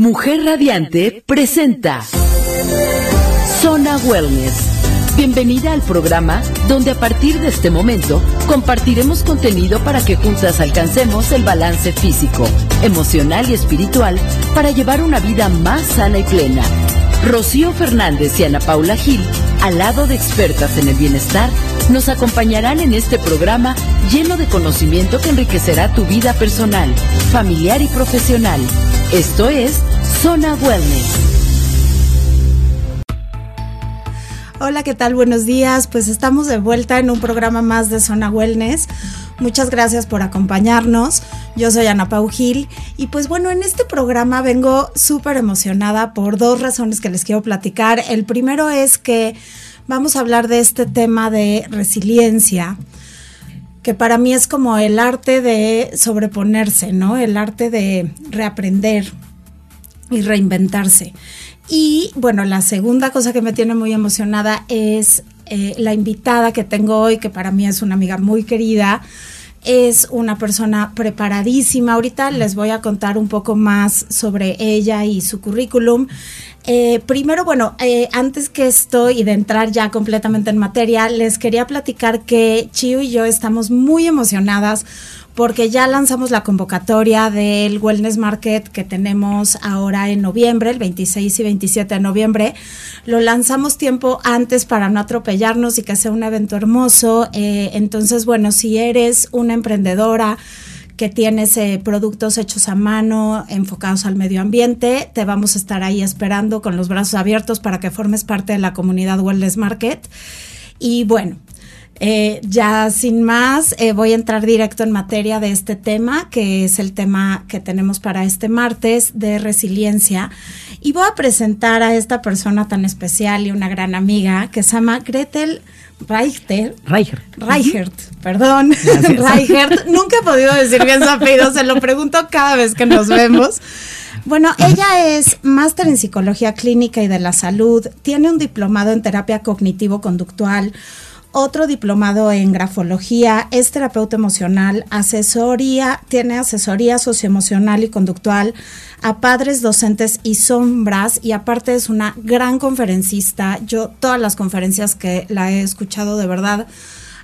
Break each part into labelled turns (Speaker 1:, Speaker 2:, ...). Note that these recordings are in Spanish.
Speaker 1: Mujer Radiante presenta Zona Wellness. Bienvenida al programa donde a partir de este momento compartiremos contenido para que juntas alcancemos el balance físico, emocional y espiritual para llevar una vida más sana y plena. Rocío Fernández y Ana Paula Gil, al lado de expertas en el bienestar, nos acompañarán en este programa lleno de conocimiento que enriquecerá tu vida personal, familiar y profesional. Esto es Zona Wellness.
Speaker 2: Hola, ¿qué tal? Buenos días. Pues estamos de vuelta en un programa más de Zona Wellness. Muchas gracias por acompañarnos. Yo soy Ana Pau Gil y pues bueno, en este programa vengo súper emocionada por dos razones que les quiero platicar. El primero es que vamos a hablar de este tema de resiliencia que para mí es como el arte de sobreponerse, ¿no? El arte de reaprender y reinventarse. Y bueno, la segunda cosa que me tiene muy emocionada es eh, la invitada que tengo hoy, que para mí es una amiga muy querida. Es una persona preparadísima. Ahorita les voy a contar un poco más sobre ella y su currículum. Eh, primero, bueno, eh, antes que esto y de entrar ya completamente en materia, les quería platicar que Chio y yo estamos muy emocionadas porque ya lanzamos la convocatoria del Wellness Market que tenemos ahora en noviembre, el 26 y 27 de noviembre. Lo lanzamos tiempo antes para no atropellarnos y que sea un evento hermoso. Eh, entonces, bueno, si eres una emprendedora, que tienes eh, productos hechos a mano, enfocados al medio ambiente. Te vamos a estar ahí esperando con los brazos abiertos para que formes parte de la comunidad Wellness Market. Y bueno, eh, ya sin más, eh, voy a entrar directo en materia de este tema, que es el tema que tenemos para este martes de resiliencia. Y voy a presentar a esta persona tan especial y una gran amiga que se llama Gretel Reichert.
Speaker 3: Reichert.
Speaker 2: Reichert, perdón. Reichert. Nunca he podido decir bien su apellido, se lo pregunto cada vez que nos vemos. Bueno, ella es máster en psicología clínica y de la salud, tiene un diplomado en terapia cognitivo-conductual, otro diplomado en grafología, es terapeuta emocional, asesoría, tiene asesoría socioemocional y conductual a padres, docentes y sombras y aparte es una gran conferencista. Yo todas las conferencias que la he escuchado de verdad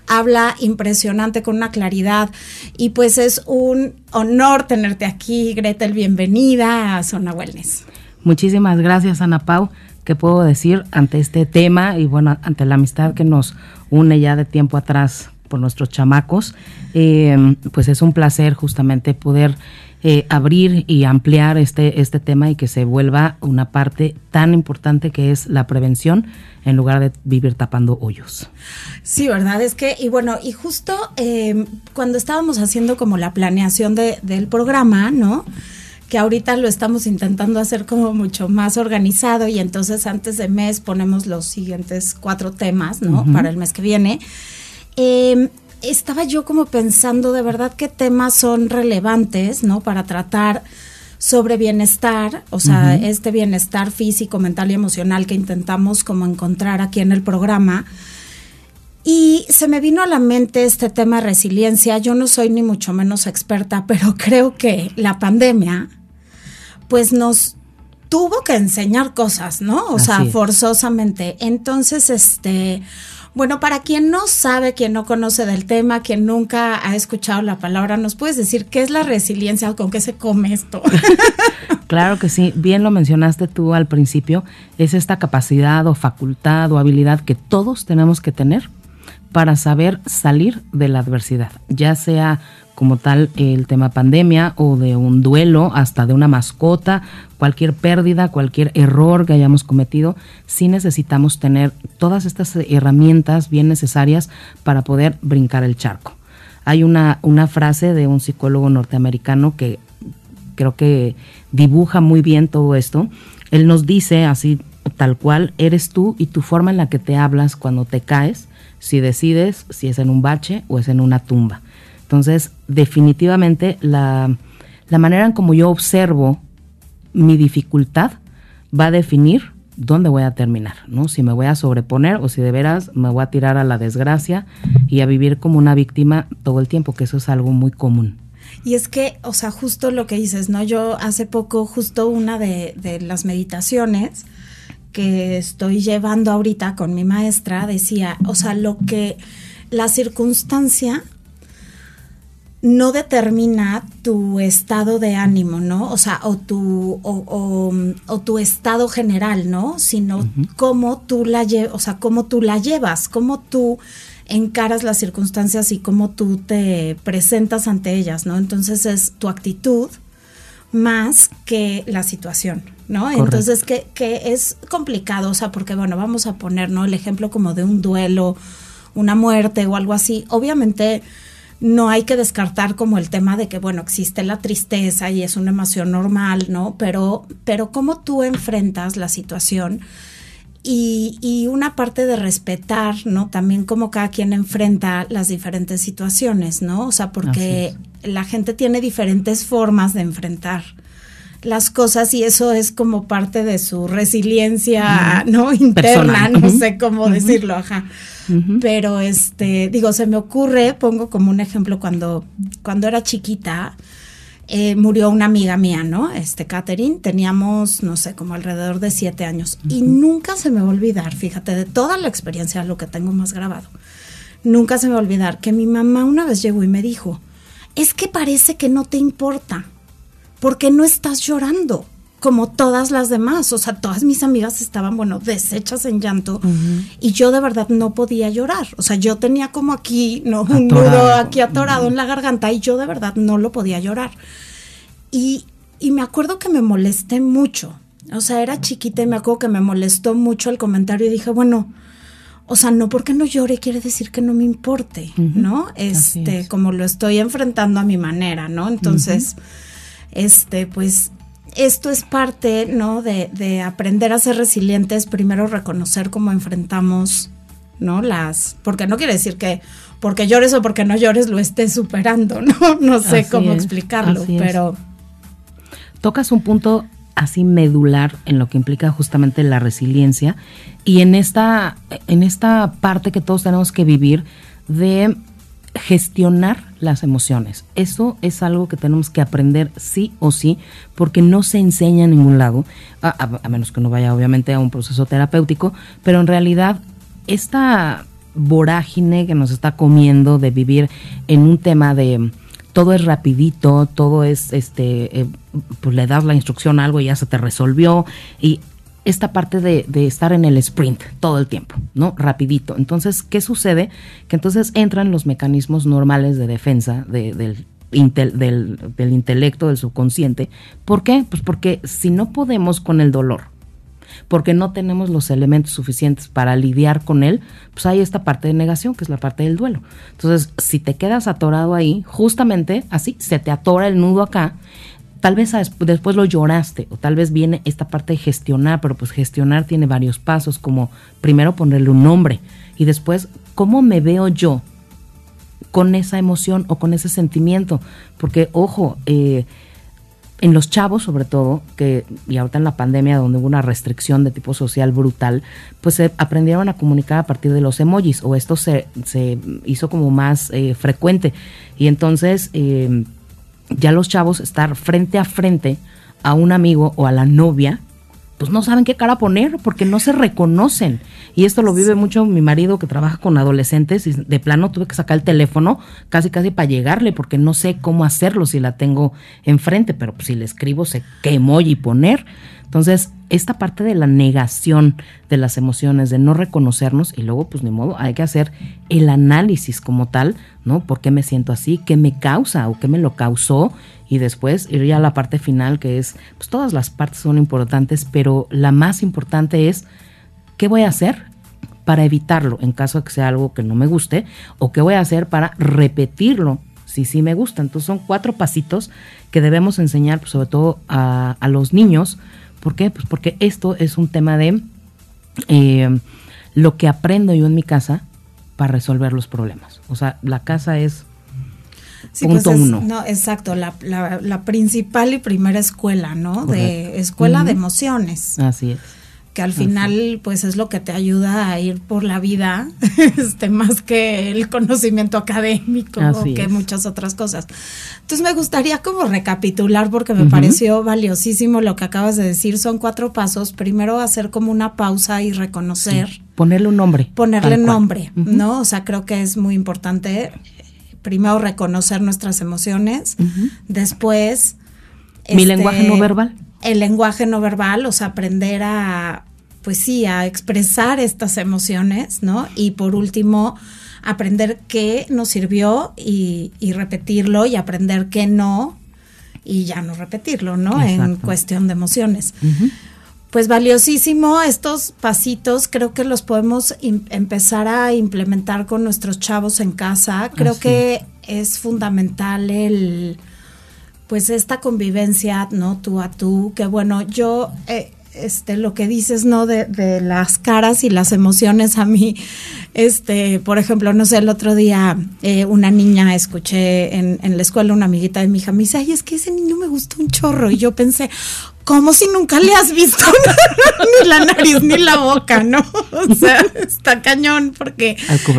Speaker 2: habla impresionante con una claridad y pues es un honor tenerte aquí, Gretel, bienvenida a Zona Wellness.
Speaker 3: Muchísimas gracias, Ana Pau. ¿Qué puedo decir ante este tema y bueno, ante la amistad que nos une ya de tiempo atrás por nuestros chamacos? Eh, pues es un placer justamente poder eh, abrir y ampliar este, este tema y que se vuelva una parte tan importante que es la prevención en lugar de vivir tapando hoyos.
Speaker 2: Sí, verdad, es que, y bueno, y justo eh, cuando estábamos haciendo como la planeación de, del programa, ¿no? Que ahorita lo estamos intentando hacer como mucho más organizado y entonces antes de mes ponemos los siguientes cuatro temas, ¿no? Para el mes que viene. Em, estaba yo como pensando de verdad qué temas son relevantes, ¿no? Para tratar sobre bienestar, o sea, este bienestar físico, mental y emocional que intentamos como encontrar aquí en el programa. Y se me vino a la mente este tema de resiliencia. Yo no soy ni mucho menos experta, pero creo que la pandemia pues nos tuvo que enseñar cosas, ¿no? O sea, forzosamente. Entonces, este, bueno, para quien no sabe, quien no conoce del tema, quien nunca ha escuchado la palabra, ¿nos puedes decir qué es la resiliencia o con qué se come esto?
Speaker 3: claro que sí, bien lo mencionaste tú al principio, es esta capacidad o facultad o habilidad que todos tenemos que tener para saber salir de la adversidad, ya sea como tal el tema pandemia o de un duelo, hasta de una mascota, cualquier pérdida, cualquier error que hayamos cometido, sí necesitamos tener todas estas herramientas bien necesarias para poder brincar el charco. Hay una, una frase de un psicólogo norteamericano que creo que dibuja muy bien todo esto. Él nos dice así tal cual, eres tú y tu forma en la que te hablas cuando te caes, si decides si es en un bache o es en una tumba. Entonces, definitivamente la, manera en como yo observo mi dificultad va a definir dónde voy a terminar, ¿no? Si me voy a sobreponer o si de veras me voy a tirar a la desgracia y a vivir como una víctima todo el tiempo, que eso es algo muy común.
Speaker 2: Y es que, o sea, justo lo que dices, ¿no? Yo hace poco, justo una de, de las meditaciones que estoy llevando ahorita con mi maestra, decía, o sea, lo que la circunstancia no determina tu estado de ánimo, ¿no? O sea, o tu, o, tu estado general, ¿no? Sino cómo tú la llevas, o sea, cómo tú la llevas, cómo tú encaras las circunstancias y cómo tú te presentas ante ellas, ¿no? Entonces es tu actitud más que la situación, ¿no? Entonces que, que es complicado, o sea, porque bueno, vamos a poner, ¿no? El ejemplo como de un duelo, una muerte o algo así. Obviamente no hay que descartar como el tema de que, bueno, existe la tristeza y es una emoción normal, ¿no? Pero, pero cómo tú enfrentas la situación y, y una parte de respetar, ¿no? También cómo cada quien enfrenta las diferentes situaciones, ¿no? O sea, porque la gente tiene diferentes formas de enfrentar las cosas y eso es como parte de su resiliencia, ¿no? Interna, no sé cómo decirlo, ajá. Pero este, digo, se me ocurre, pongo como un ejemplo cuando, cuando era chiquita, eh, murió una amiga mía, ¿no? Este, Catherine, teníamos, no sé, como alrededor de siete años. Y nunca se me va a olvidar, fíjate, de toda la experiencia, lo que tengo más grabado. Nunca se me va a olvidar que mi mamá una vez llegó y me dijo, es que parece que no te importa porque no estás llorando como todas las demás. O sea, todas mis amigas estaban, bueno, deshechas en llanto y yo de verdad no podía llorar. O sea, yo tenía como aquí, ¿no? Un nudo aquí atorado en la garganta y yo de verdad no lo podía llorar. Y, y me acuerdo que me molesté mucho. O sea, era chiquita y me acuerdo que me molestó mucho el comentario y dije, bueno, o sea, no porque no llore quiere decir que no me importe, ¿no? Este, como lo estoy enfrentando a mi manera, ¿no? Entonces, este, pues esto es parte, ¿no? De, de, aprender a ser resilientes, primero reconocer cómo enfrentamos, ¿no? Las, porque no quiere decir que porque llores o porque no llores lo estés superando, ¿no? No sé cómo explicarlo, pero...
Speaker 3: Tocas un punto así medular en lo que implica justamente la resiliencia y en esta, en esta parte que todos tenemos que vivir de gestionar las emociones. Eso es algo que tenemos que aprender sí o sí, porque no se enseña en ningún lado, a, menos que uno vaya obviamente a un proceso terapéutico, pero en realidad esta vorágine que nos está comiendo de vivir en un tema de todo es rapidito, todo es este, eh, pues le das la instrucción a algo y ya se te resolvió y esta parte de, estar en el sprint todo el tiempo, ¿no? Rapidito. Entonces, ¿qué sucede? Que entonces entran los mecanismos normales de defensa del, del, del intelecto, del subconsciente. ¿Por qué? Pues porque si no podemos con el dolor, porque no tenemos los elementos suficientes para lidiar con él, pues hay esta parte de negación, que es la parte del duelo. Entonces, si te quedas atorado ahí, justamente así, se te atora el nudo acá, tal vez después lo lloraste o tal vez viene esta parte de gestionar, pero pues gestionar tiene varios pasos, como primero ponerle un nombre y después cómo me veo yo con esa emoción o con ese sentimiento, porque ojo, eh, en los chavos sobre todo, que y ahorita en la pandemia donde hubo una restricción de tipo social brutal, pues se aprendieron a comunicar a partir de los emojis o esto se, se hizo como más eh, frecuente. Y entonces... Eh, ya los chavos estar frente a frente a un amigo o a la novia, pues no saben qué cara poner porque no se reconocen. Y esto lo vive mucho mi marido que trabaja con adolescentes y de plano tuve que sacar el teléfono casi casi para llegarle porque no sé cómo hacerlo si la tengo enfrente, pero pues si le escribo sé qué emoji poner. Entonces, esta parte de la negación de las emociones, de no reconocernos, y luego, pues ni modo, hay que hacer el análisis como tal, ¿no? ¿Por qué me siento así? ¿Qué me causa o qué me lo causó? Y después ir ya a la parte final, que es, pues todas las partes son importantes, pero la más importante es, ¿qué voy a hacer para evitarlo en caso de que sea algo que no me guste? ¿O qué voy a hacer para repetirlo si sí me gusta? Entonces son cuatro pasitos que debemos enseñar, pues, sobre todo a, los niños, ¿Por qué? Pues porque esto es un tema de eh, lo que aprendo yo en mi casa para resolver los problemas. O sea, la casa es punto pues uno.
Speaker 2: No, exacto, la, principal y primera escuela, ¿no? De escuela de emociones.
Speaker 3: Así es.
Speaker 2: que al final pues es lo que te ayuda a ir por la vida, este, más que el conocimiento académico o que muchas otras cosas. Entonces me gustaría como recapitular porque me pareció valiosísimo lo que acabas de decir. Son cuatro pasos. Primero hacer como una pausa y reconocer.
Speaker 3: Ponerle un nombre.
Speaker 2: Ponerle nombre, ¿no? O sea, creo que es muy importante primero reconocer nuestras emociones, después...
Speaker 3: Mi este, lenguaje no verbal.
Speaker 2: El lenguaje no verbal, o sea, aprender a, pues sí, a expresar estas emociones, ¿no? Y por último, aprender qué nos sirvió y, repetirlo y aprender qué no y ya no repetirlo, ¿no? En cuestión de emociones pues valiosísimo estos pasitos, creo que los podemos empezar a implementar con nuestros chavos en casa. Creo que es fundamental el pues esta convivencia, ¿no? Tú a tú, que bueno, yo eh, este, lo que dices, ¿no? De, de, las caras y las emociones a mí, este, por ejemplo, no sé, el otro día eh, una niña escuché en, en, la escuela, una amiguita de mi hija, me dice, ay, es que ese niño me gustó un chorro. Y yo pensé, como si nunca le has visto ni la nariz ni la boca, ¿no? O sea, está cañón porque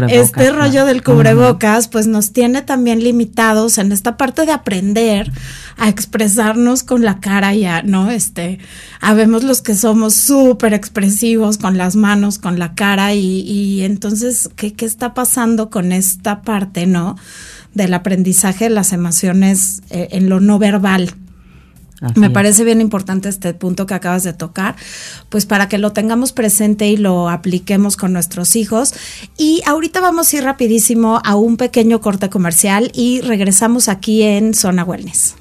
Speaker 2: este rollo del cubrebocas pues nos tiene también limitados en esta parte de aprender a expresarnos con la cara ya, ¿no? Este, habemos los que somos súper expresivos con las manos, con la cara y, y entonces, ¿qué, ¿qué está pasando con esta parte, ¿no? Del aprendizaje de las emociones eh, en lo no verbal, me parece bien importante este punto que acabas de tocar, pues para que lo tengamos presente y lo apliquemos con nuestros hijos. Y ahorita vamos a ir rapidísimo a un pequeño corte comercial y regresamos aquí en Zona Wellness.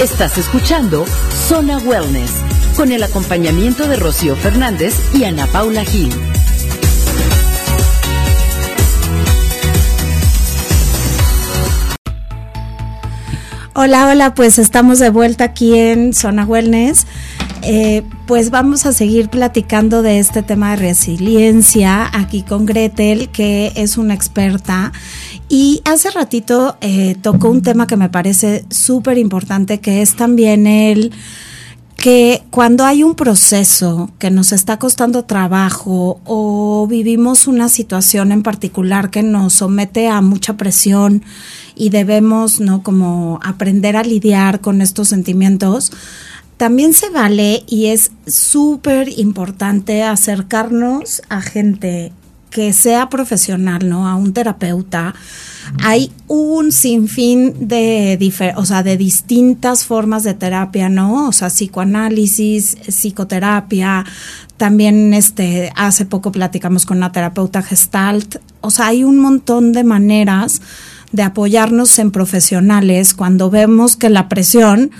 Speaker 1: Estás escuchando Zona Wellness con el acompañamiento de Rocío Fernández y Ana Paula Gil.
Speaker 2: Hola, hola, pues estamos de vuelta aquí en Zona Wellness. Eh, pues vamos a seguir platicando de este tema de resiliencia aquí con Gretel, que es una experta. Y hace ratito eh, tocó un tema que me parece súper importante, que es también el que cuando hay un proceso que nos está costando trabajo o vivimos una situación en particular que nos somete a mucha presión y debemos, ¿no? Como aprender a lidiar con estos sentimientos, también se vale y es súper importante acercarnos a gente que sea profesional, ¿no? A un terapeuta. Hay un sinfín de, o sea, de distintas formas de terapia, ¿no? O sea, psicoanálisis, psicoterapia. También este, hace poco platicamos con una terapeuta gestalt. O sea, hay un montón de maneras de apoyarnos en profesionales cuando vemos que la presión,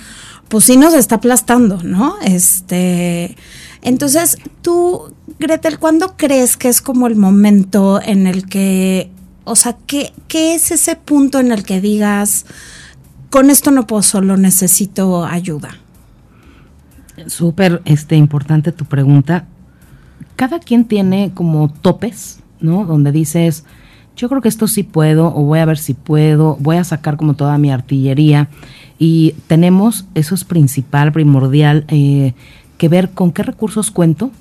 Speaker 2: pues sí nos está aplastando, ¿no? Este, entonces, tú, Gretel, ¿cuándo crees que es como el momento en el que, o sea, qué, qué es ese punto en el que digas, con esto no puedo solo, necesito ayuda?
Speaker 3: Súper este, importante tu pregunta. Cada quien tiene como topes, ¿no? Donde dices, yo creo que esto sí puedo, o voy a ver si puedo, voy a sacar como toda mi artillería. Y tenemos, eso es principal, primordial, eh, que ver con qué recursos cuento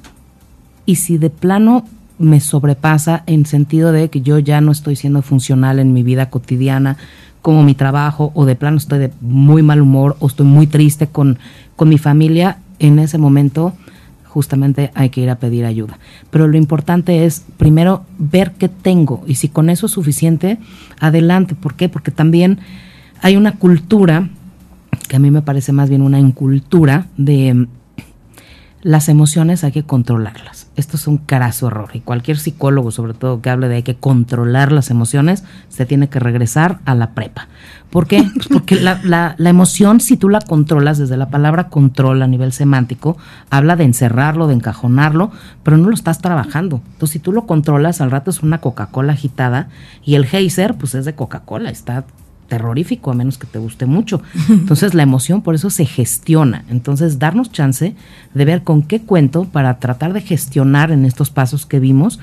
Speaker 3: y si de plano me sobrepasa en sentido de que yo ya no estoy siendo funcional en mi vida cotidiana, como mi trabajo, o de plano estoy de muy mal humor, o estoy muy triste con, con mi familia, en ese momento justamente hay que ir a pedir ayuda. Pero lo importante es primero ver qué tengo y si con eso es suficiente, adelante. ¿Por qué? Porque también hay una cultura, que a mí me parece más bien una incultura de las emociones hay que controlarlas. Esto es un carazo error y cualquier psicólogo, sobre todo que hable de hay que controlar las emociones, se tiene que regresar a la prepa. ¿Por qué? Pues porque la, la, la, emoción, si tú la controlas desde la palabra control a nivel semántico, habla de encerrarlo, de encajonarlo, pero no lo estás trabajando. Entonces, si tú lo controlas, al rato es una Coca-Cola agitada y el geyser, pues es de Coca-Cola, está terrorífico, a menos que te guste mucho. Entonces la emoción por eso se gestiona. Entonces darnos chance de ver con qué cuento para tratar de gestionar en estos pasos que vimos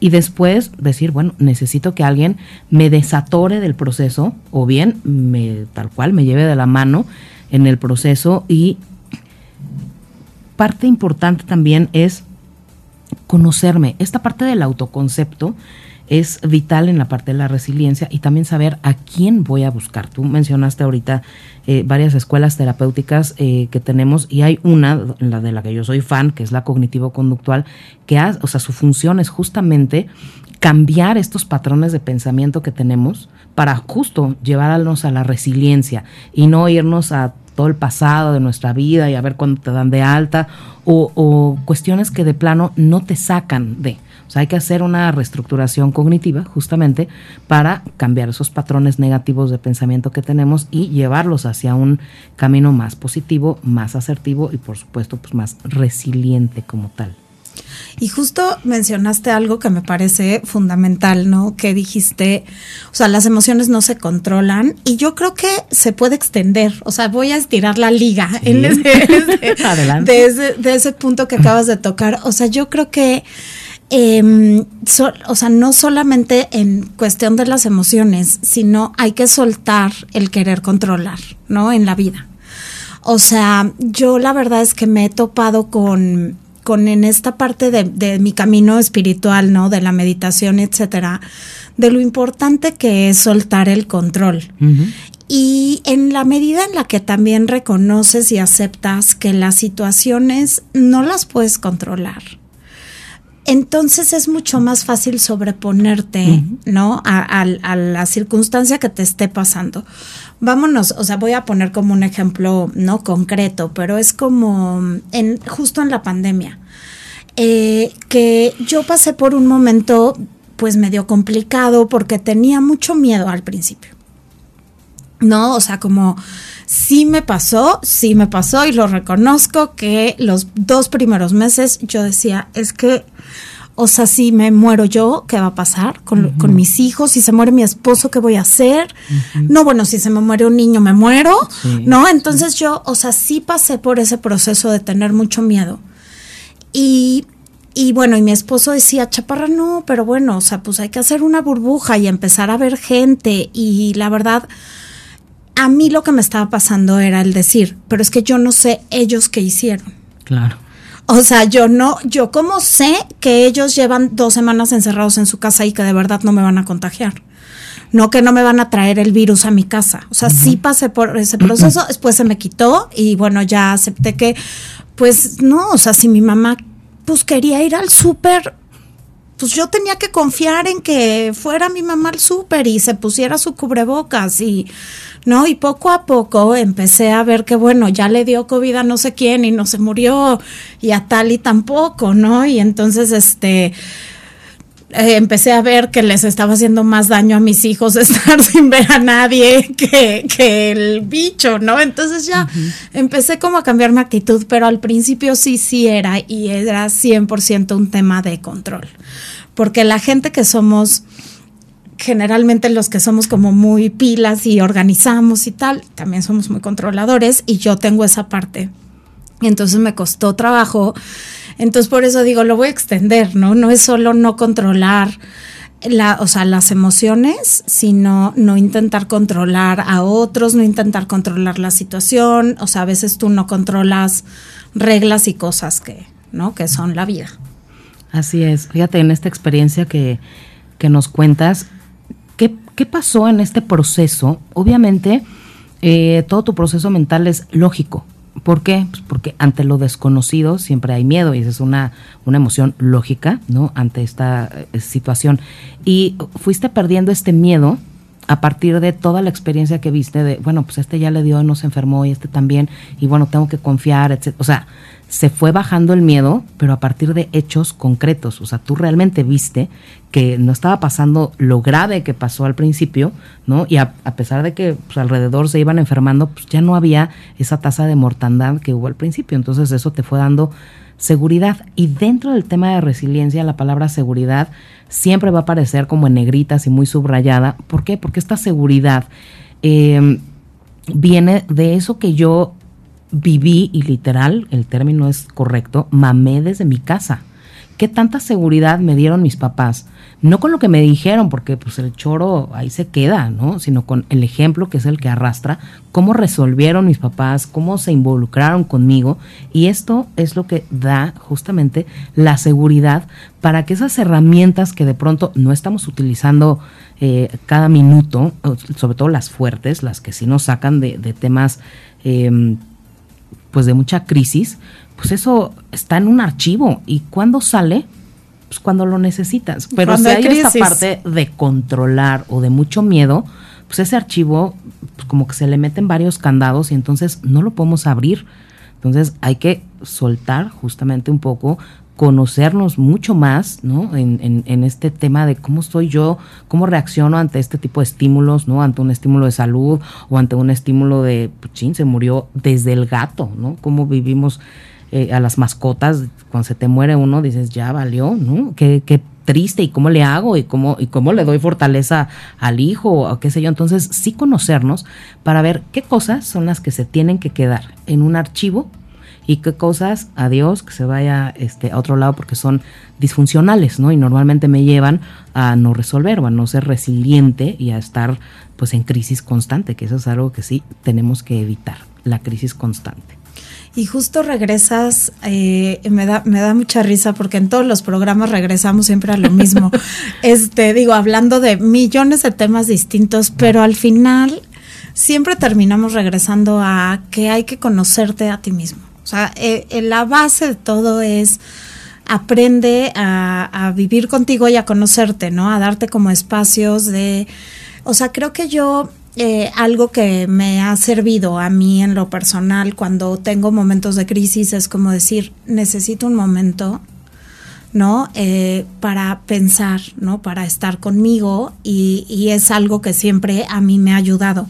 Speaker 3: y después decir, bueno, necesito que alguien me desatore del proceso o bien me tal cual me lleve de la mano en el proceso y parte importante también es conocerme. Esta parte del autoconcepto es vital en la parte de la resiliencia y también saber a quién voy a buscar. Tú mencionaste ahorita eh, varias escuelas terapéuticas eh, que tenemos y hay una, la de la que yo soy fan, que es la cognitivo-conductual, que o sea, su función es justamente cambiar estos patrones de pensamiento que tenemos para justo llevarnos a la resiliencia y no irnos a todo el pasado de nuestra vida y a ver cuándo te dan de alta o cuestiones que de plano no te sacan de. O sea, hay que hacer una reestructuración cognitiva justamente para cambiar esos patrones negativos de pensamiento que tenemos y llevarlos hacia un camino más positivo, más asertivo y por supuesto pues más resiliente como tal.
Speaker 2: Y justo mencionaste algo que me parece fundamental, ¿no? Que dijiste, o sea, las emociones no se controlan y yo creo que se puede extender, o sea, voy a estirar la liga en ese, de ese punto que acabas de tocar. O sea, yo creo que eh, o sea, no solamente en cuestión de las emociones, sino hay que soltar el querer controlar, ¿no? En la vida. O sea, yo la verdad es que me he topado con, con en esta parte de, de mi camino espiritual, ¿no? De la meditación, etcétera, de lo importante que es soltar el control. Y en la medida en la que también reconoces y aceptas que las situaciones no las puedes controlar, entonces es mucho más fácil sobreponerte, ¿no? A, la circunstancia que te esté pasando. Vámonos, o sea, voy a poner como un ejemplo, no concreto, pero es como en justo en la pandemia, eh, que yo pasé por un momento, pues medio complicado, porque tenía mucho miedo al principio. ¿no? O sea, como sí me pasó, sí me pasó y lo reconozco que los dos primeros meses yo decía, es que, o sea, si me muero yo, ¿qué va a pasar con, mis hijos? Si se muere mi esposo, ¿qué voy a hacer? No, bueno, si se me muere un niño, me muero, ¿no? Entonces yo, o sea, sí pasé por ese proceso de tener mucho miedo. Y y bueno, y mi esposo decía, Chaparra, no, pero bueno, o sea, pues hay que hacer una burbuja y empezar a ver gente. Y la verdad, a mí lo que me estaba pasando era el decir, pero es que yo no sé ellos qué hicieron.
Speaker 3: Claro.
Speaker 2: O sea, yo no, yo como sé que ellos llevan dos semanas encerrados en su casa y que de verdad no me van a contagiar. No que no me van a traer el virus a mi casa. O sea, sí pasé por ese proceso, después se me quitó y bueno, ya acepté que, pues no, o sea, si mi mamá pues quería ir al súper, pues yo tenía que confiar en que fuera mi mamá al súper y se pusiera su cubrebocas y ¿no? Y poco a poco empecé a ver que, bueno, ya le dio COVID a no sé quién y no se murió y a tal y tampoco, ¿no? Y entonces, este... Eh, empecé a ver que les estaba haciendo más daño a mis hijos estar sin ver a nadie que, que el bicho, ¿no? Entonces ya empecé como a cambiar mi actitud, pero al principio sí, sí era y era 100% un tema de control. Porque la gente que somos generalmente los que somos como muy pilas y organizamos y tal, también somos muy controladores y yo tengo esa parte. Entonces me costó trabajo. Entonces por eso digo, lo voy a extender, ¿no? No es solo no controlar la, o sea, las emociones, sino no intentar controlar a otros, no intentar controlar la situación. O sea, a veces tú no controlas reglas y cosas que, ¿no? Que son la vida.
Speaker 3: Así es. Fíjate, en esta experiencia que, que nos cuentas, ¿Qué pasó en este proceso? Obviamente, eh, todo tu proceso mental es lógico. ¿Por qué? Pues porque ante lo desconocido siempre hay miedo y esa es una, una emoción lógica, ¿no? Ante esta eh, situación. Y fuiste perdiendo este miedo a partir de toda la experiencia que viste de, bueno, pues este ya le dio, no se enfermó y este también, y bueno, tengo que confiar, etc. O sea, se fue bajando el miedo, pero a partir de hechos concretos. O sea, tú realmente viste que no estaba pasando lo grave que pasó al principio, ¿no? Y a, pesar de que pues, alrededor se iban enfermando, pues ya no había esa tasa de mortandad que hubo al principio. Entonces eso te fue dando seguridad. Y dentro del tema de resiliencia, la palabra seguridad siempre va a aparecer como en negritas y muy subrayada. ¿Por qué? Porque esta seguridad eh, viene de eso que yo viví y literal, el término es correcto, mamé desde mi casa. ¿Qué tanta seguridad me dieron mis papás? No con lo que me dijeron, porque pues el choro ahí se queda, ¿no? Sino con el ejemplo que es el que arrastra, cómo resolvieron mis papás, cómo se involucraron conmigo. Y esto es lo que da justamente la seguridad para que esas herramientas que de pronto no estamos utilizando eh, cada minuto, sobre todo las fuertes, las que sí nos sacan de, temas em, pues de mucha crisis, pues eso está en un archivo y cuando sale, pues cuando lo necesitas. Pero si hay, esta parte de controlar o de mucho miedo, pues ese archivo pues como que se le meten varios candados y entonces no lo podemos abrir. Entonces hay que soltar justamente un poco, conocernos mucho más, ¿no? En, en, este tema de cómo estoy yo, cómo reacciono ante este tipo de estímulos, ¿no? Ante un estímulo de salud o ante un estímulo de, pues, se murió desde el gato, ¿no? Cómo vivimos eh, a las mascotas, cuando se te muere uno, dices, ya valió, ¿no? Qué, qué triste y cómo le hago y cómo, y cómo le doy fortaleza al hijo o qué sé yo. Entonces, sí conocernos para ver qué cosas son las que se tienen que quedar en un archivo y qué cosas, adiós, que se vaya este, a otro lado porque son disfuncionales, ¿no? Y normalmente me llevan a no resolver o a no ser resiliente y a estar pues en crisis constante, que eso es algo que sí tenemos que evitar, la crisis constante.
Speaker 2: Y justo regresas, eh, me, da, me da mucha risa porque en todos los programas regresamos siempre a lo mismo. este, digo, hablando de millones de temas distintos, pero al final siempre terminamos regresando a que hay que conocerte a ti mismo. O sea, eh, eh, la base de todo es aprende a, vivir contigo y a conocerte, ¿no? A darte como espacios de... O sea, creo que yo eh, algo que me ha servido a mí en lo personal cuando tengo momentos de crisis es como decir, necesito un momento, ¿no? para pensar, ¿no? Para estar conmigo y, y, es algo que siempre a mí me ha ayudado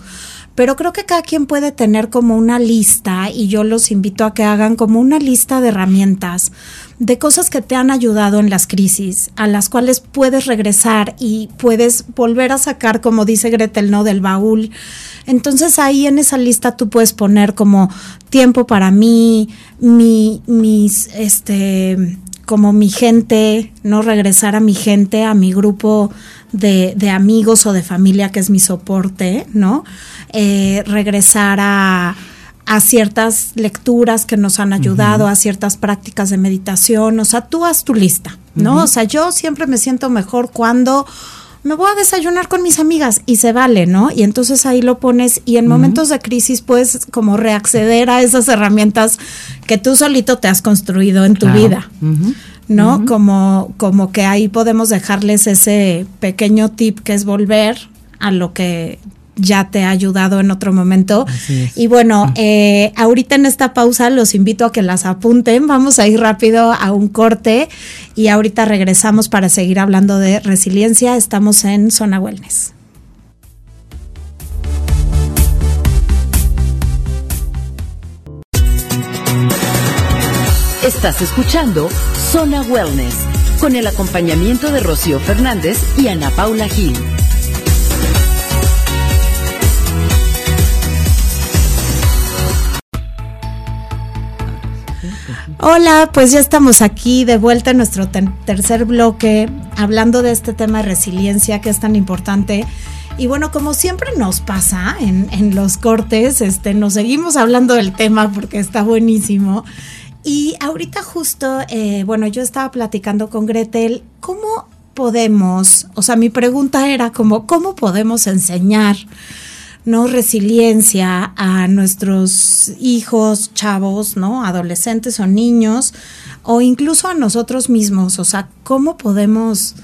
Speaker 2: pero creo que cada quien puede tener como una lista y yo los invito a que hagan como una lista de herramientas, de cosas que te han ayudado en las crisis, a las cuales puedes regresar y puedes volver a sacar, como dice Gretel, ¿no? Del baúl. Entonces ahí en esa lista tú puedes poner como tiempo para mí, mi, mis, este, como mi gente, no regresar a mi gente, a mi grupo de, de amigos o de familia que es mi soporte, ¿no? Eh, regresar a, ciertas lecturas que nos han ayudado, a ciertas prácticas de meditación, o sea, tú haz tu lista, ¿no? O sea, yo siempre me siento mejor cuando me voy a desayunar con mis amigas y se vale, ¿no? Y entonces ahí lo pones y en momentos de crisis puedes como reacceder a esas herramientas que tú solito te has construido en tu vida. ¿No? Como, como que ahí podemos dejarles ese pequeño tip que es volver a lo que ya te ha ayudado en otro momento. Y bueno, eh, ahorita en esta pausa los invito a que las apunten. Vamos a ir rápido a un corte y ahorita regresamos para seguir hablando de resiliencia. Estamos en Zona Wellness.
Speaker 1: Estás escuchando Zona Wellness con el acompañamiento de Rocío Fernández y Ana Paula Gil.
Speaker 2: Hola, pues ya estamos aquí de vuelta en nuestro tercer bloque, hablando de este tema de resiliencia que es tan importante. Y bueno, como siempre nos pasa en, los cortes, este, nos seguimos hablando del tema porque está buenísimo. Y ahorita justo, eh, bueno, yo estaba platicando con Gretel, ¿cómo podemos, o sea, mi pregunta era como, ¿cómo podemos enseñar? No resiliencia a nuestros hijos, chavos, ¿no? Adolescentes o niños, o incluso a nosotros mismos. O sea, ¿cómo podemos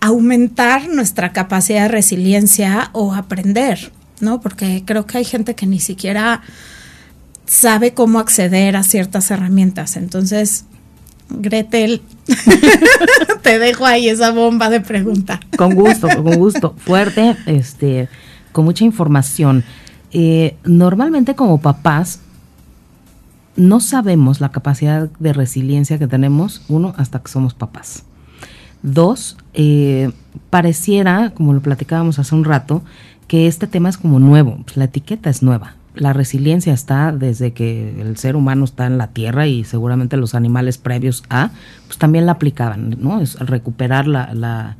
Speaker 2: aumentar nuestra capacidad de resiliencia o aprender? ¿No? Porque creo que hay gente que ni siquiera sabe cómo acceder a ciertas herramientas. Entonces, Gretel, te dejo ahí esa bomba de pregunta.
Speaker 3: Con gusto, con gusto. Fuerte, este con mucha información. Eh, normalmente como papás no sabemos la capacidad de resiliencia que tenemos, uno, hasta que somos papás. Dos, eh, pareciera, como lo platicábamos hace un rato, que este tema es como nuevo, pues la etiqueta es nueva. la resiliencia está desde que el ser humano está en la tierra y seguramente los animales previos a, pues también la aplicaban, ¿no? Es recuperar la, la,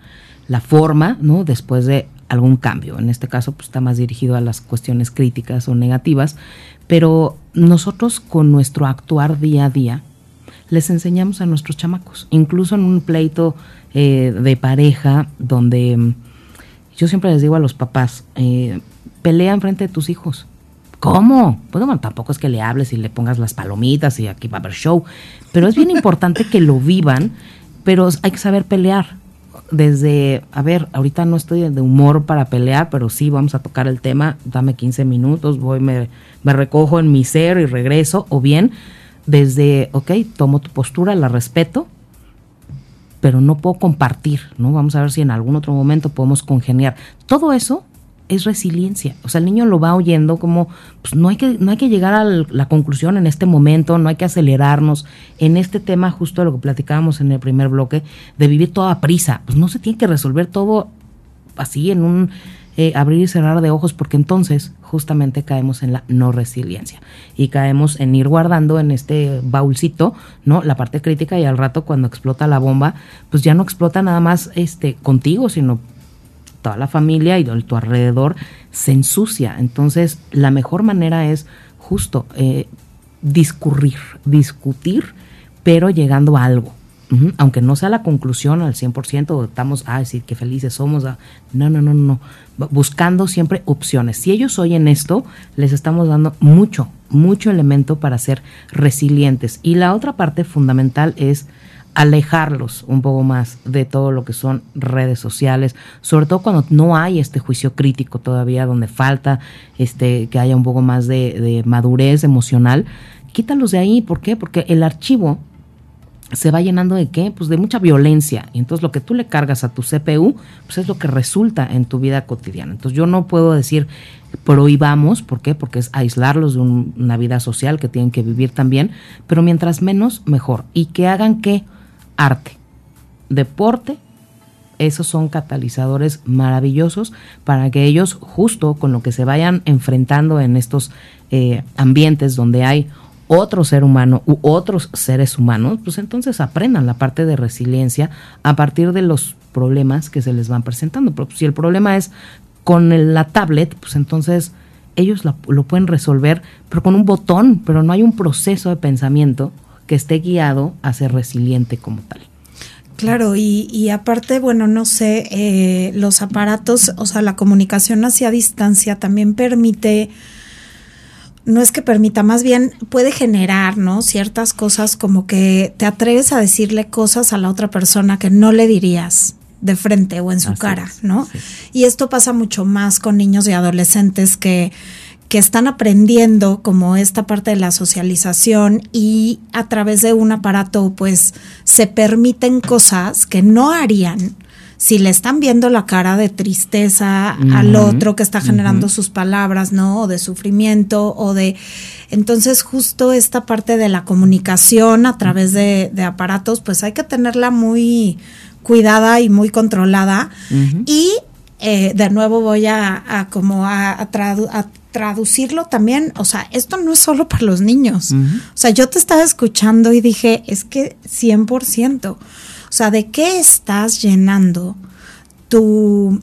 Speaker 3: la forma, ¿no? Después de algún cambio. En este caso, pues está más dirigido a las cuestiones críticas o negativas, pero nosotros con nuestro actuar día a día les enseñamos a nuestros chamacos, incluso en un pleito eh, de pareja donde mm, yo siempre les digo a los papás, eh, pelea enfrente de tus hijos. ¿Cómo? Pues bueno, tampoco es que le hables y le pongas las palomitas y aquí va a haber show, pero es bien importante que lo vivan, pero hay que saber pelear desde, a ver, ahorita no estoy de humor para pelear, pero sí vamos a tocar el tema, dame 15 minutos, voy, me, me recojo en mi ser y regreso, o bien desde, ok, tomo tu postura, la respeto, pero no puedo compartir, ¿no? Vamos a ver si en algún otro momento podemos congeniar. Todo eso es resiliencia. O sea, el niño lo va oyendo como, pues no hay que, no hay que llegar a la conclusión en este momento, no hay que acelerarnos en este tema, justo lo que platicábamos en el primer bloque, de vivir toda prisa. Pues no se tiene que resolver todo así en un eh, abrir y cerrar de ojos, porque entonces justamente caemos en la no resiliencia y caemos en ir guardando en este baulcito, ¿no? La parte crítica y al rato cuando explota la bomba, pues ya no explota nada más este contigo, sino toda la familia y tu alrededor se ensucia. Entonces, la mejor manera es justo eh, discurrir, discutir, pero llegando a algo. Aunque no sea la conclusión al 100%, estamos, ah, sí, qué felices somos. Ah, no, no, no, no. Buscando siempre opciones. Si ellos oyen esto, les estamos dando mucho, mucho elemento para ser resilientes. Y la otra parte fundamental es alejarlos un poco más de todo lo que son redes sociales, sobre todo cuando no hay este juicio crítico todavía, donde falta este que haya un poco más de, madurez emocional, quítalos de ahí, ¿por qué? Porque el archivo se va llenando de qué? Pues de mucha violencia. Y entonces lo que tú le cargas a tu CPU, pues es lo que resulta en tu vida cotidiana. Entonces yo no puedo decir prohibamos, ¿por qué? Porque es aislarlos de una vida social que tienen que vivir también, pero mientras menos, mejor. Y que hagan que arte, deporte, esos son catalizadores maravillosos para que ellos, justo con lo que se vayan enfrentando en estos eh, ambientes donde hay otro ser humano u otros seres humanos, pues entonces aprendan la parte de resiliencia a partir de los problemas que se les van presentando. Pero si el problema es con la tablet, pues entonces ellos lo pueden resolver, pero con un botón, pero no hay un proceso de pensamiento que esté guiado a ser resiliente como tal.
Speaker 2: Claro, y, aparte, bueno, no sé, eh, los aparatos, o sea, la comunicación hacia distancia también permite, no es que permita, más bien puede generar, ¿no? Ciertas cosas como que te atreves a decirle cosas a la otra persona que no le dirías de frente o en su cara, ¿no? Y esto pasa mucho más con niños y adolescentes que que están aprendiendo como esta parte de la socialización y a través de un aparato pues se permiten cosas que no harían si le están viendo la cara de tristeza al otro que está generando sus palabras, ¿no? O de sufrimiento o de... Entonces justo esta parte de la comunicación a través de, aparatos pues hay que tenerla muy cuidada y muy controlada. Y eh, de nuevo voy a, como a, a, traducirlo también, o sea, esto no es solo para los niños. O sea, yo te estaba escuchando y dije, es que 100%. O sea, ¿de qué estás llenando tu,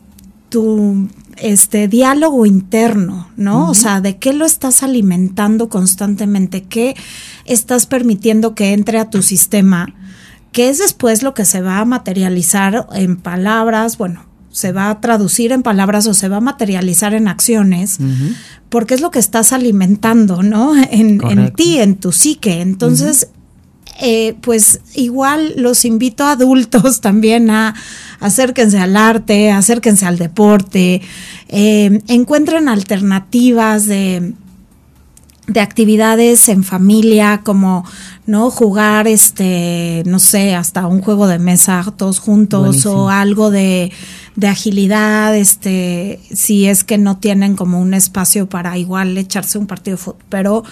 Speaker 2: tu este diálogo interno, ¿no? O sea, ¿de qué lo estás alimentando constantemente? ¿Qué estás permitiendo que entre a tu sistema? ¿Qué es después lo que se va a materializar en palabras? Bueno, se va a traducir en palabras o se va a materializar en acciones, porque es lo que estás alimentando, ¿no? En, ti, en tu psique. Entonces, eh, pues igual los invito a adultos también a acérquense al arte, acérquense al deporte, eh, encuentren alternativas de de actividades en familia como no jugar este no sé hasta un juego de mesa todos juntos o algo de, de, agilidad este si es que no tienen como un espacio para igual echarse un partido de fútbol pero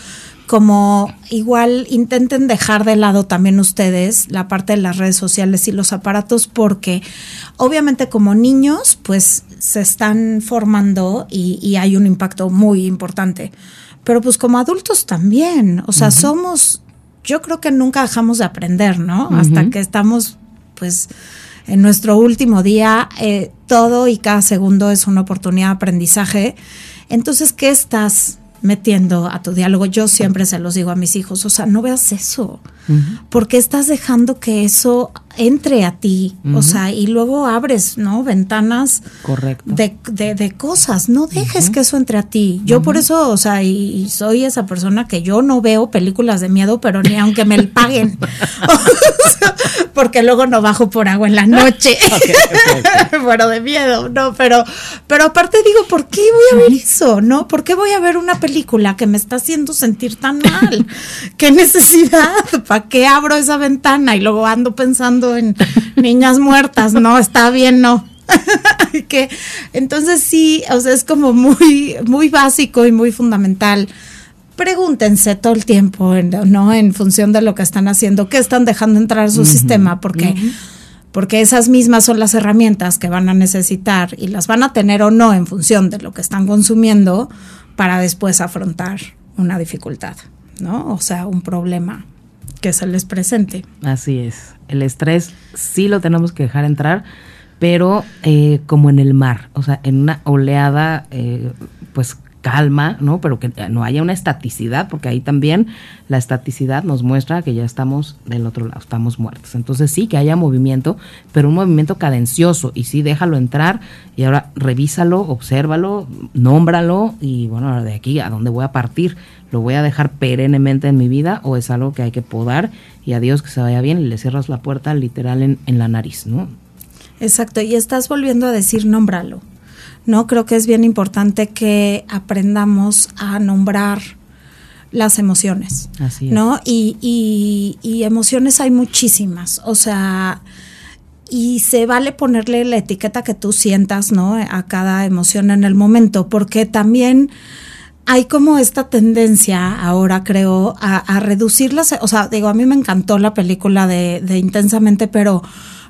Speaker 2: como igual intenten dejar de lado también ustedes la parte de las redes sociales y los aparatos porque obviamente como niños pues se están formando y, y hay un impacto muy importante pero pues como adultos también, o sea, somos, yo creo que nunca dejamos de aprender, ¿no? Hasta que estamos, pues, en nuestro último día, eh, todo y cada segundo es una oportunidad de aprendizaje. Entonces, ¿qué estás metiendo a tu diálogo? Yo siempre se los digo a mis hijos, o sea, no veas eso, porque estás dejando que eso entre a ti, o sea, y luego abres, ¿no? Ventanas
Speaker 3: Correcto.
Speaker 2: De, de, cosas, no dejes que eso entre a ti. Yo por eso, o sea, y, soy esa persona que yo no veo películas de miedo, pero ni aunque me paguen, porque luego no bajo por agua en la noche, bueno, de miedo, no, pero, pero aparte digo, ¿por qué voy a ver eso, no? ¿Por qué voy a ver una película que me está haciendo sentir tan mal? ¿Qué necesidad? ¿Para qué abro esa ventana? Y luego ando pensando en niñas muertas, no, está bien, no. que entonces sí, o sea, es como muy, muy básico y muy fundamental. Pregúntense todo el tiempo, ¿no? En función de lo que están haciendo, qué están dejando entrar a su sistema, porque, porque esas mismas son las herramientas que van a necesitar y las van a tener o no en función de lo que están consumiendo para después afrontar una dificultad, ¿no? O sea, un problema que se les presente.
Speaker 3: Así es. El estrés sí lo tenemos que dejar entrar, pero eh, como en el mar, o sea, en una oleada, eh, pues calma, ¿no? Pero que no haya una estaticidad, porque ahí también la estaticidad nos muestra que ya estamos del otro lado, estamos muertos. Entonces sí, que haya movimiento, pero un movimiento cadencioso, y sí, déjalo entrar, y ahora revísalo, obsérvalo, nómbralo, y bueno, de aquí a dónde voy a partir, ¿lo voy a dejar perennemente en mi vida o es algo que hay que podar y adiós que se vaya bien y le cierras la puerta literal en, en la nariz, ¿no?
Speaker 2: Exacto, y estás volviendo a decir nómbralo ¿no? Creo que es bien importante que aprendamos a nombrar las emociones,
Speaker 3: Así
Speaker 2: ¿no? Y, y, emociones hay muchísimas, o sea, y se vale ponerle la etiqueta que tú sientas, ¿no? A cada emoción en el momento, porque también hay como esta tendencia ahora, creo, a, a reducirlas, o sea, digo, a mí me encantó la película de, de Intensamente, pero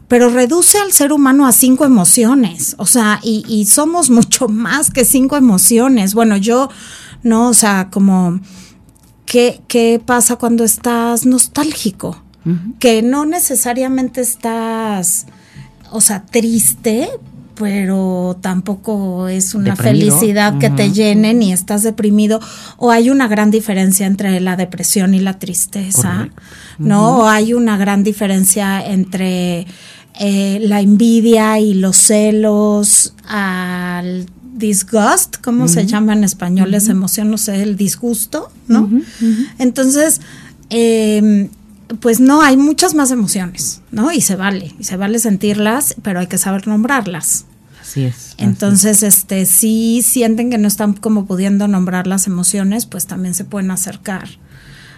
Speaker 2: pero reduce al ser humano a cinco emociones, o sea, y, somos mucho más que cinco emociones. Bueno, yo, no, o sea, como, ¿qué, qué pasa cuando estás nostálgico? Que no necesariamente estás, o sea, triste, pero tampoco es una felicidad que te llene ni estás deprimido o hay una gran diferencia entre la depresión y la tristeza, ¿no? O hay una gran diferencia entre eh, la envidia y los celos al disgust, ¿cómo se llama en español esa emoción? No sé, el disgusto, ¿no? Entonces, em, pues no, hay muchas más emociones, ¿no? Y se vale, y se vale sentirlas, pero hay que saber nombrarlas.
Speaker 3: Así es.
Speaker 2: Entonces, este, si sienten que no están como pudiendo nombrar las emociones, pues también se pueden acercar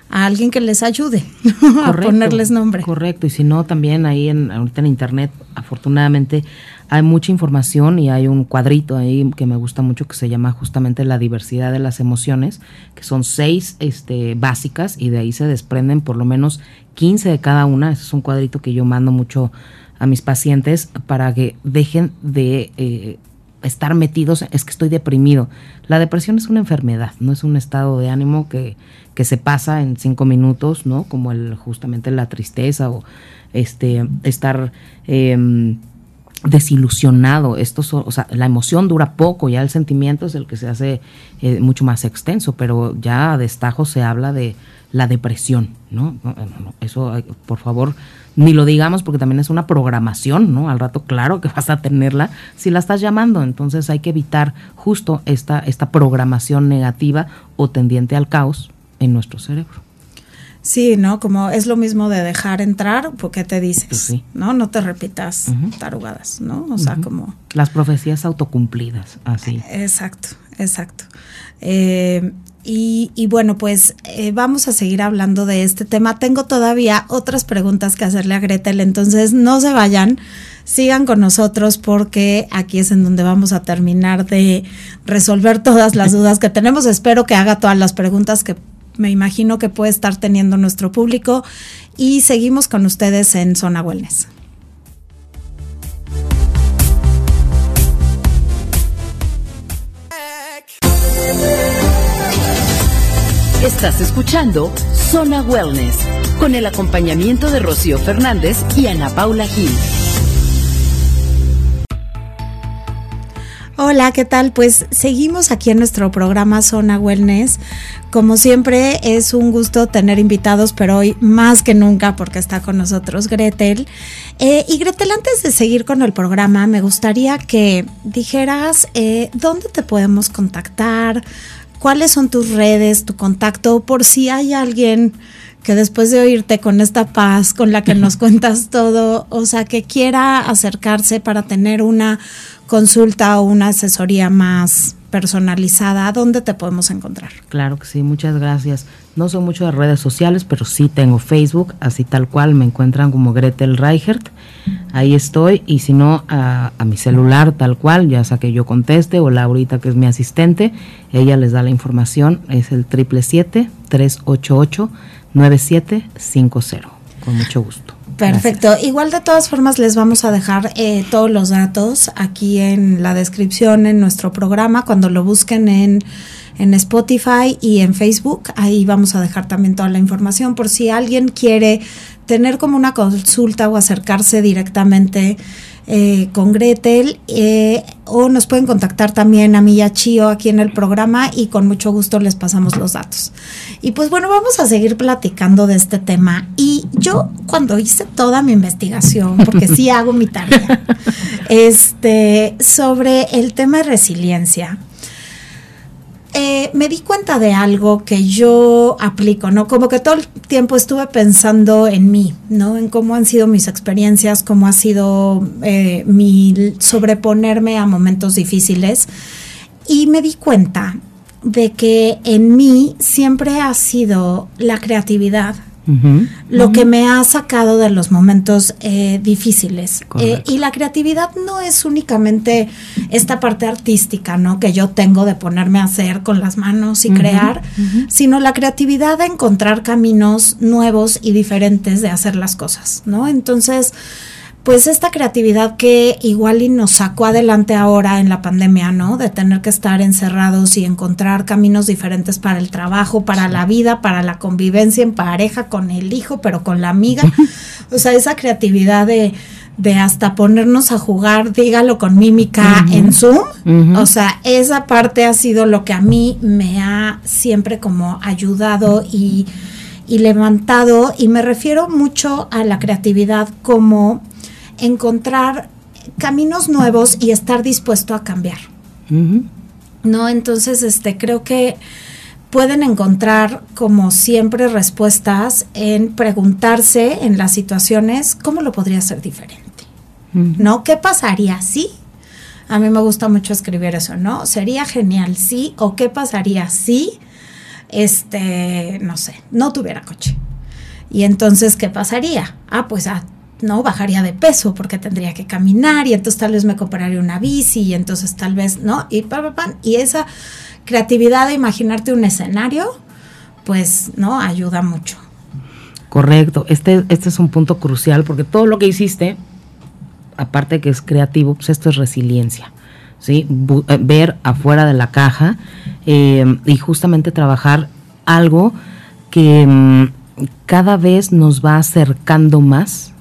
Speaker 2: a alguien que les ayude a ponerles nombre.
Speaker 3: Correcto, y si no, también ahí en, ahorita en internet, afortunadamente, hay mucha información y hay un cuadrito ahí que me gusta mucho que se llama justamente la diversidad de las emociones, que son seis este, básicas y de ahí se desprenden por lo menos 15 de cada una. Ese es un cuadrito que yo mando mucho a mis pacientes para que dejen de eh, estar metidos, es que estoy deprimido. La depresión es una enfermedad, no es un estado de ánimo que, que se pasa en cinco minutos, ¿no? Como el, justamente la tristeza o este, estar em, desilusionado. Esto, o sea, la emoción dura poco, ya el sentimiento es el que se hace eh, mucho más extenso, pero ya a destajo se habla de la depresión, ¿no? Eso, por favor, ni lo digamos porque también es una programación, ¿no? Al rato, claro que vas a tenerla si la estás llamando. Entonces hay que evitar justo esta, esta programación negativa o tendiente al caos en nuestro cerebro.
Speaker 2: Sí, ¿no? Como es lo mismo de dejar entrar, porque te dices, pues ¿no? No te repitas tarugadas, ¿no? O sea, como...
Speaker 3: Las profecías autocumplidas, así.
Speaker 2: Exacto, exacto. Eh, y, bueno, pues eh, vamos a seguir hablando de este tema. Tengo todavía otras preguntas que hacerle a Gretel, entonces no se vayan, sigan con nosotros porque aquí es en donde vamos a terminar de resolver todas las dudas que tenemos. Espero que haga todas las preguntas que me imagino que puede estar teniendo nuestro público y seguimos con ustedes en Zona Wellness.
Speaker 1: Estás escuchando Zona Wellness con el acompañamiento de Rocío Fernández y Ana Paula Gil.
Speaker 2: Hola, ¿qué tal? Pues seguimos aquí en nuestro programa Zona Wellness. Como siempre es un gusto tener invitados, pero hoy más que nunca porque está con nosotros Gretel. Eh, y Gretel, antes de seguir con el programa, me gustaría que dijeras eh, dónde te podemos contactar, cuáles son tus redes, tu contacto, por si hay alguien que después de oírte con esta paz con la que nos cuentas todo, o sea, que quiera acercarse para tener una consulta o una asesoría más personalizada, ¿dónde te podemos encontrar?
Speaker 3: Claro que sí, muchas gracias. No soy mucho de redes sociales, pero sí tengo Facebook, así tal cual me encuentran como Gretel Reichert. Ahí estoy, y si no, a, mi celular tal cual, ya sea que yo conteste o Laurita, que es mi asistente, ella les da la información, es el 777-388-9750. Con mucho gusto.
Speaker 2: Perfecto. Igual de todas formas les vamos a dejar eh, todos los datos aquí en la descripción en nuestro programa cuando lo busquen en, en Spotify y en Facebook. Ahí vamos a dejar también toda la información por si alguien quiere tener como una consulta o acercarse directamente eh, con Gretel eh, o nos pueden contactar también a mí y a Chio aquí en el programa y con mucho gusto les pasamos los datos. Y pues bueno, vamos a seguir platicando de este tema. Y yo cuando hice toda mi investigación, porque sí hago mi tarea, este, sobre el tema de resiliencia, eh, me di cuenta de algo que yo aplico, ¿no? Como que todo el tiempo estuve pensando en mí, ¿no? En cómo han sido mis experiencias, cómo ha sido eh, mi sobreponerme a momentos difíciles. Y me di cuenta de que en mí siempre ha sido la creatividad, lo que me ha sacado de los momentos eh, difíciles. Eh, y la creatividad no es únicamente esta parte artística, ¿no? Que yo tengo de ponerme a hacer con las manos y crear, sino la creatividad de encontrar caminos nuevos y diferentes de hacer las cosas, ¿no? Entonces, pues esta creatividad que igual y nos sacó adelante ahora en la pandemia, ¿no? De tener que estar encerrados y encontrar caminos diferentes para el trabajo, para la vida, para la convivencia en pareja con el hijo, pero con la amiga. o sea, esa creatividad de, de hasta ponernos a jugar, dígalo con mímica en Zoom. O sea, esa parte ha sido lo que a mí me ha siempre como ayudado y, y levantado. Y me refiero mucho a la creatividad como encontrar caminos nuevos y estar dispuesto a cambiar. ¿No? Entonces, este, creo que pueden encontrar, como siempre, respuestas en preguntarse en las situaciones cómo lo podría hacer diferente. ¿No? ¿Qué pasaría si? A mí me gusta mucho escribir eso, ¿no? Sería genial sí o qué pasaría si, este, no sé, no tuviera coche. Y entonces, ¿qué pasaría? Ah, pues ah, ¿no? Bajaría de peso porque tendría que caminar y entonces tal vez me compraría una bici y entonces tal vez, ¿no? Y, y esa creatividad de imaginarte un escenario, pues, ¿no? Ayuda mucho.
Speaker 3: Correcto, este, este es un punto crucial porque todo lo que hiciste, aparte que es creativo, pues esto es resiliencia. ¿sí? Eh, ver afuera de la caja eh, y justamente trabajar algo que mm, cada vez nos va acercando más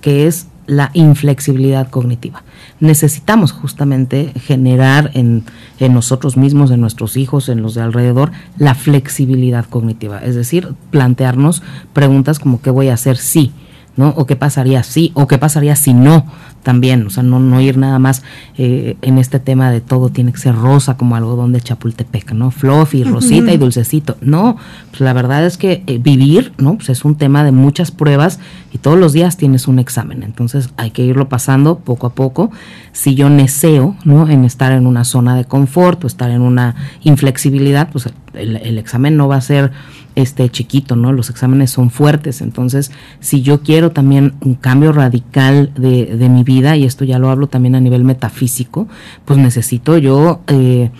Speaker 3: que es la inflexibilidad cognitiva. Necesitamos justamente generar en, en, nosotros mismos, en nuestros hijos, en los de alrededor, la flexibilidad cognitiva. Es decir, plantearnos preguntas como ¿qué voy a hacer si? ¿No? O qué pasaría si, o qué pasaría si no también, o sea, no, no ir nada más eh, en este tema de todo tiene que ser rosa como algodón de Chapultepec, ¿no? Fluffy, rosita y dulcecito. No, pues la verdad es que eh, vivir, ¿no? Pues es un tema de muchas pruebas y todos los días tienes un examen, entonces hay que irlo pasando poco a poco. Si yo neseo, ¿no? En estar en una zona de confort o estar en una inflexibilidad, pues el examen no va a ser este chiquito, ¿no? Los exámenes son fuertes, entonces si yo quiero también un cambio radical de, de mi vida, y esto ya lo hablo también a nivel metafísico, pues necesito yo eh,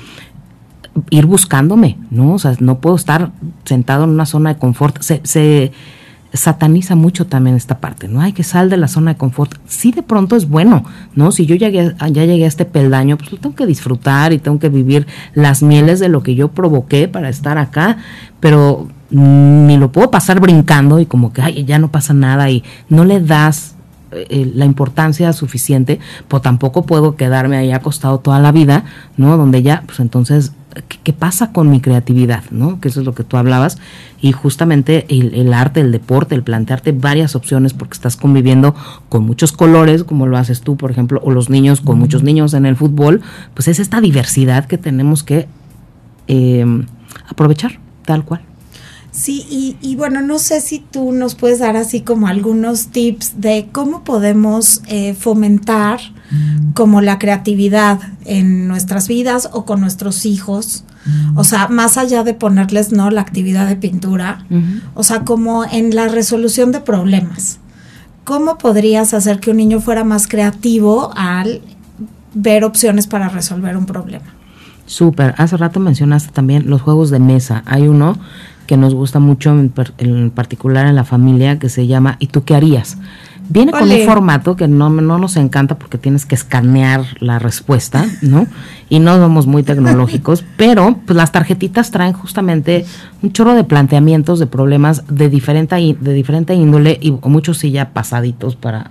Speaker 3: ir buscándome, ¿no? O sea, no puedo estar sentado en una zona de confort. Se, se, sataniza mucho también esta parte, ¿no? Hay que sal de la zona de confort. Sí, de pronto es bueno, ¿no? Si yo llegué, ya llegué a este peldaño, pues lo tengo que disfrutar y tengo que vivir las mieles de lo que yo provoqué para estar acá, pero ni lo puedo pasar brincando y como que ay, ya no pasa nada y no le das eh, la importancia suficiente, pues tampoco puedo quedarme ahí acostado toda la vida, ¿no? Donde ya, pues entonces ¿qué, pasa con mi creatividad? ¿no? Que eso es lo que tú hablabas. Y justamente el, arte, el deporte, el plantearte varias opciones porque estás conviviendo con muchos colores, como lo haces tú, por ejemplo, o los niños con muchos niños en el fútbol, pues es esta diversidad que tenemos que em, aprovechar, tal cual.
Speaker 2: Sí, y, y, bueno, no sé si tú nos puedes dar así como algunos tips de cómo podemos eh, fomentar como la creatividad en nuestras vidas o con nuestros hijos. O sea, más allá de ponerles, ¿no? La actividad de pintura. O sea, como en la resolución de problemas. ¿Cómo podrías hacer que un niño fuera más creativo al ver opciones para resolver un problema?
Speaker 3: Súper. Hace rato mencionaste también los juegos de mesa. Hay uno que nos gusta mucho, en, particular en la familia, que se llama ¿Y tú qué harías? Viene con un formato que no, no nos encanta porque tienes que escanear la respuesta, ¿no? Y no somos muy tecnológicos, pero pues las tarjetitas traen justamente un chorro de planteamientos de problemas de diferente, de diferente índole y muchos sí ya pasaditos para,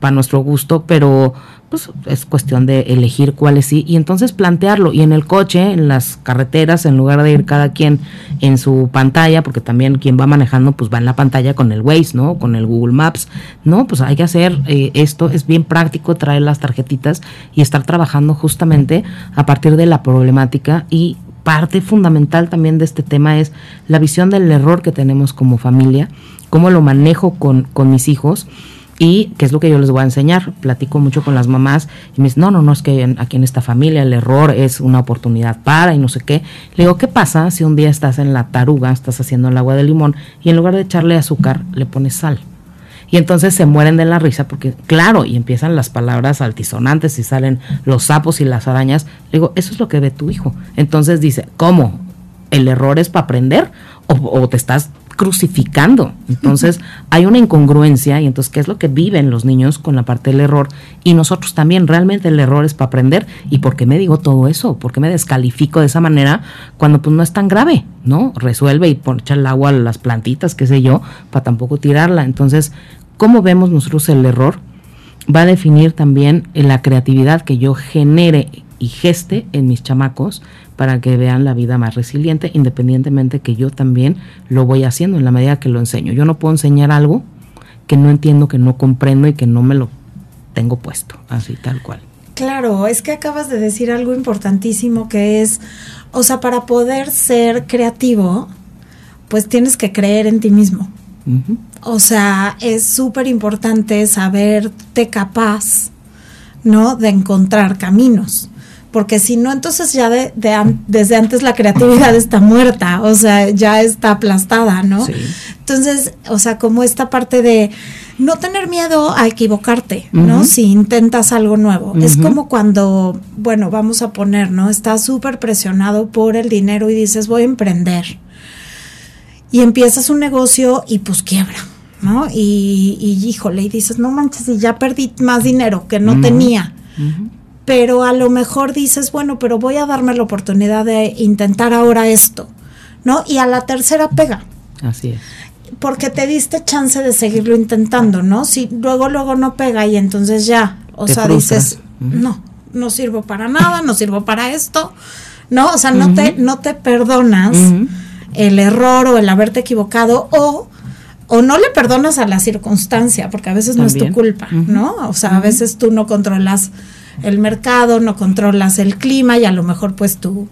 Speaker 3: para nuestro gusto, pero pues es cuestión de elegir cuáles sí y entonces plantearlo y en el coche, en las carreteras, en lugar de ir cada quien en su pantalla, porque también quien va manejando pues va en la pantalla con el Waze, ¿no? Con el Google Maps, ¿no? Pues hay que hacer eh, esto, es bien práctico traer las tarjetitas y estar trabajando justamente a partir de la problemática y parte fundamental también de este tema es la visión del error que tenemos como familia, cómo lo manejo con, con mis hijos y qué es lo que yo les voy a enseñar. Platico mucho con las mamás y me dicen, no, no, no, es que aquí en esta familia el error es una oportunidad para y no sé qué. Le digo, ¿qué pasa si un día estás en la taruga, estás haciendo el agua de limón y en lugar de echarle azúcar le pones sal? Y entonces se mueren de la risa porque, claro, y empiezan las palabras altisonantes y salen los sapos y las arañas. Le digo, eso es lo que ve tu hijo. Entonces dice, ¿cómo? ¿El error es para aprender? ¿O, o te estás crucificando. Entonces hay una incongruencia y entonces qué es lo que viven los niños con la parte del error y nosotros también realmente el error es para aprender y por qué me digo todo eso, por qué me descalifico de esa manera cuando pues no es tan grave, ¿no? Resuelve y pon, echa el agua a las plantitas, qué sé yo, para tampoco tirarla. Entonces, ¿cómo vemos nosotros el error? Va a definir también la creatividad que yo genere y geste en mis chamacos para que vean la vida más resiliente, independientemente que yo también lo voy haciendo en la medida que lo enseño. Yo no puedo enseñar algo que no entiendo, que no comprendo y que no me lo tengo puesto, así tal cual.
Speaker 2: Claro, es que acabas de decir algo importantísimo que es, o sea, para poder ser creativo, pues tienes que creer en ti mismo. O sea, es súper importante saberte capaz, ¿no? De encontrar caminos porque si no, entonces ya de, desde antes la creatividad está muerta, o sea, ya está aplastada, ¿no? Entonces, o sea, como esta parte de no tener miedo a equivocarte, ¿no? Si intentas algo nuevo. Es como cuando, bueno, vamos a poner, ¿no? Estás súper presionado por el dinero y dices, voy a emprender. Y empiezas un negocio y pues quiebra. ¿no? Y, y híjole, y dices, no manches, y ya perdí más dinero que no tenía pero a lo mejor dices, bueno, pero voy a darme la oportunidad de intentar ahora esto, ¿no? Y a la tercera pega.
Speaker 3: Así es.
Speaker 2: Porque te diste chance de seguirlo intentando, ¿no? Si luego, luego no pega y entonces ya, o sea, dices, no, no sirvo para nada, no sirvo para esto, ¿no? O sea, no, te, no te perdonas el error o el haberte equivocado o o no le perdonas a la circunstancia, porque a veces no es tu culpa, ¿no? O sea, a veces tú no controlas el mercado, no controlas el clima y a lo mejor pues tu,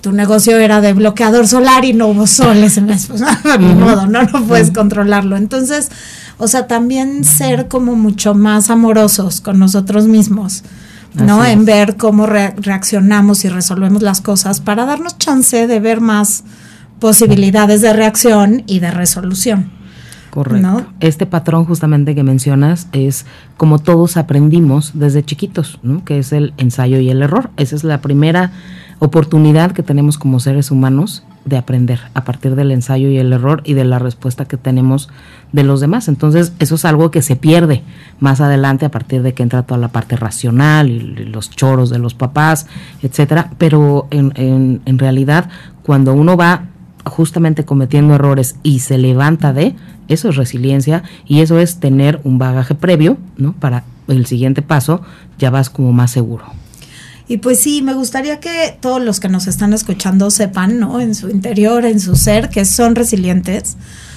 Speaker 2: tu negocio era de bloqueador solar y no hubo sol ese mes, pues ni modo, no, no puedes controlarlo. Entonces, o sea, también ser como mucho más amorosos con nosotros mismos. ¿no? En ver cómo reaccionamos y resolvemos las cosas para darnos chance de ver más posibilidades de reacción y de resolución.
Speaker 3: Correcto. Este patrón justamente que mencionas es como todos aprendimos desde chiquitos, ¿no? que es el ensayo y el error. Esa es la primera oportunidad que tenemos como seres humanos de aprender a partir del ensayo y el error y de la respuesta que tenemos de los demás. Entonces, eso es algo que se pierde más adelante a partir de que entra toda la parte racional y los choros de los papás, etcétera. Pero en, en, en realidad, cuando uno va justamente cometiendo errores y se levanta de, eso es resiliencia y eso es tener un bagaje previo, ¿no? Para el siguiente paso, ya vas como más seguro.
Speaker 2: Y pues sí, me gustaría que todos los que nos están escuchando sepan, ¿no? En su interior, en su ser, que son resilientes.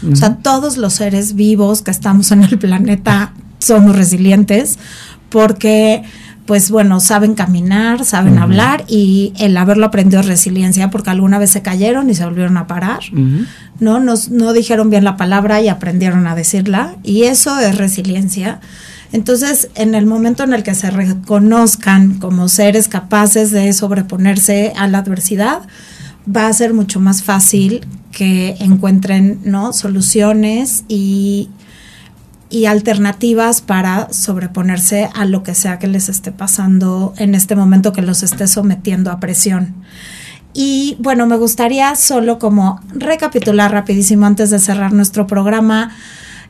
Speaker 2: O sea, todos los seres vivos que estamos en el planeta somos resilientes porque pues bueno, saben caminar, saben hablar y el haberlo aprendido es resiliencia porque alguna vez se cayeron y se volvieron a parar, ¿no? Nos, no dijeron bien la palabra y aprendieron a decirla y eso es resiliencia. Entonces, en el momento en el que se reconozcan como seres capaces de sobreponerse a la adversidad, va a ser mucho más fácil que encuentren ¿no? soluciones y, y alternativas para sobreponerse a lo que sea que les esté pasando en este momento que los esté sometiendo a presión. Y bueno, me gustaría solo como recapitular rapidísimo antes de cerrar nuestro programa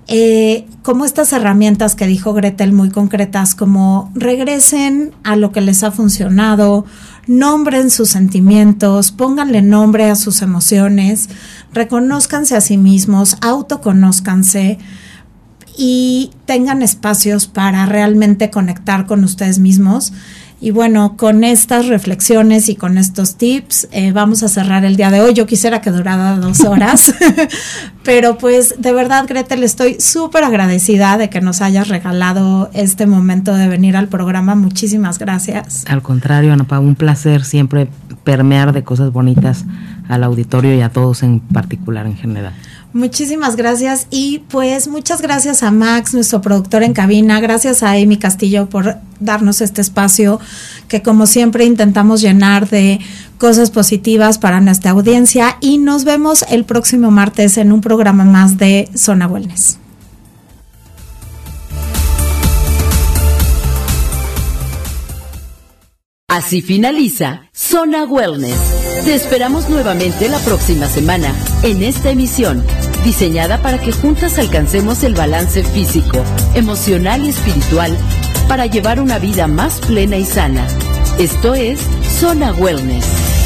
Speaker 2: eh, como estas herramientas que dijo Gretel muy concretas, como regresen a lo que les ha funcionado, nombren sus sentimientos, pónganle nombre a sus emociones, reconózcanse a sí mismos, autoconózcanse y tengan espacios para realmente conectar con ustedes mismos y bueno, con estas reflexiones y con estos tips eh, vamos a cerrar el día de hoy. Yo quisiera que durara dos horas, pero pues de verdad, Gretel, estoy súper agradecida de que nos hayas regalado este momento de venir al programa. Muchísimas gracias.
Speaker 3: Al contrario, Ana un placer siempre permear de cosas bonitas al auditorio y a todos en particular en general.
Speaker 2: Muchísimas gracias y pues muchas gracias a Max, nuestro productor en cabina, gracias a Amy Castillo por darnos este espacio que como siempre intentamos llenar de cosas positivas para nuestra audiencia y nos vemos el próximo martes en un programa más de Zona Wellness.
Speaker 1: Así finaliza Zona Wellness. Te esperamos nuevamente la próxima semana en esta emisión, diseñada para que juntas alcancemos el balance físico, emocional y espiritual para llevar una vida más plena y sana. Esto es Zona Wellness.